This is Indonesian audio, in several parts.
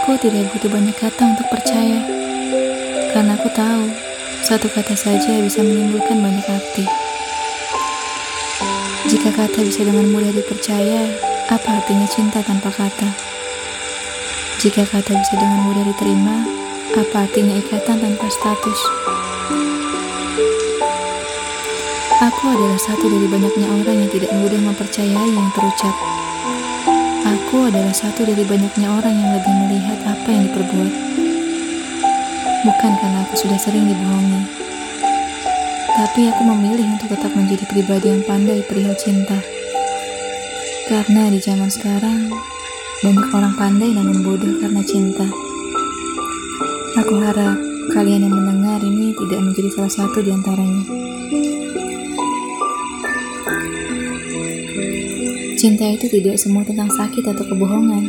Aku tidak butuh banyak kata untuk percaya, karena aku tahu satu kata saja bisa menimbulkan banyak arti. Jika kata bisa dengan mudah dipercaya, apa artinya cinta tanpa kata? Jika kata bisa dengan mudah diterima, apa artinya ikatan tanpa status? Aku adalah satu dari banyaknya orang yang tidak mudah mempercayai yang terucap. Aku adalah satu dari banyaknya orang yang lebih melihat apa yang diperbuat. Bukan karena aku sudah sering dibohongi, tapi aku memilih untuk tetap menjadi pribadi yang pandai perihal cinta. Karena di zaman sekarang, banyak orang pandai namun bodoh karena cinta. Aku harap kalian yang mendengar ini tidak menjadi salah satu di antaranya. Cinta itu tidak semua tentang sakit atau kebohongan.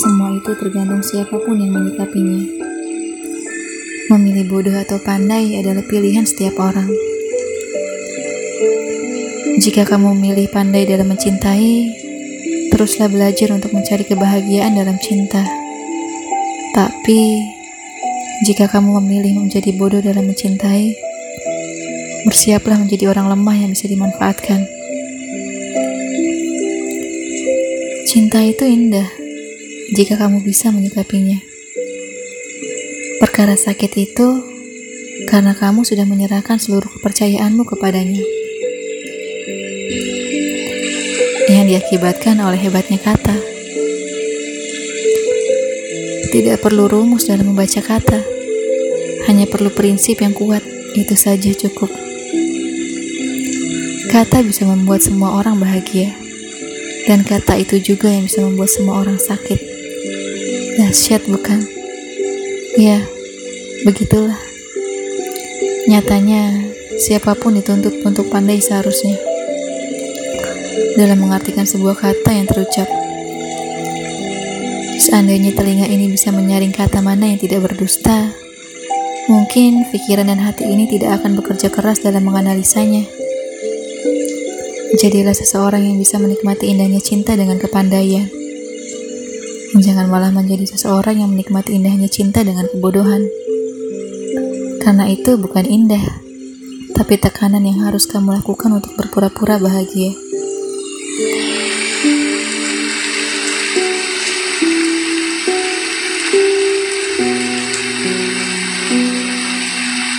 Semua itu tergantung siapa pun yang menyikapinya. Memilih bodoh atau pandai adalah pilihan setiap orang. Jika kamu memilih pandai dalam mencintai, teruslah belajar untuk mencari kebahagiaan dalam cinta. Tapi, jika kamu memilih menjadi bodoh dalam mencintai, bersiaplah menjadi orang lemah yang bisa dimanfaatkan. Cinta itu indah jika kamu bisa menyikapinya. Perkara sakit itu karena kamu sudah menyerahkan seluruh kepercayaanmu kepadanya. Yang diakibatkan oleh hebatnya kata. Tidak perlu rumus dalam membaca kata. Hanya perlu prinsip yang kuat, itu saja cukup. Kata bisa membuat semua orang bahagia. Dan kata itu juga yang bisa membuat semua orang sakit. Dahsyat bukan? Ya, begitulah. Nyatanya, siapa pun dituntut untuk pandai seharusnya. Dalam mengartikan sebuah kata yang terucap. Seandainya telinga ini bisa menyaring kata mana yang tidak berdusta, mungkin pikiran dan hati ini tidak akan bekerja keras dalam menganalisanya. Jadilah seseorang yang bisa menikmati indahnya cinta dengan kepandaian. Jangan malah menjadi seseorang yang menikmati indahnya cinta dengan kebodohan. Karena itu bukan indah, tapi tekanan yang harus kamu lakukan untuk berpura-pura bahagia.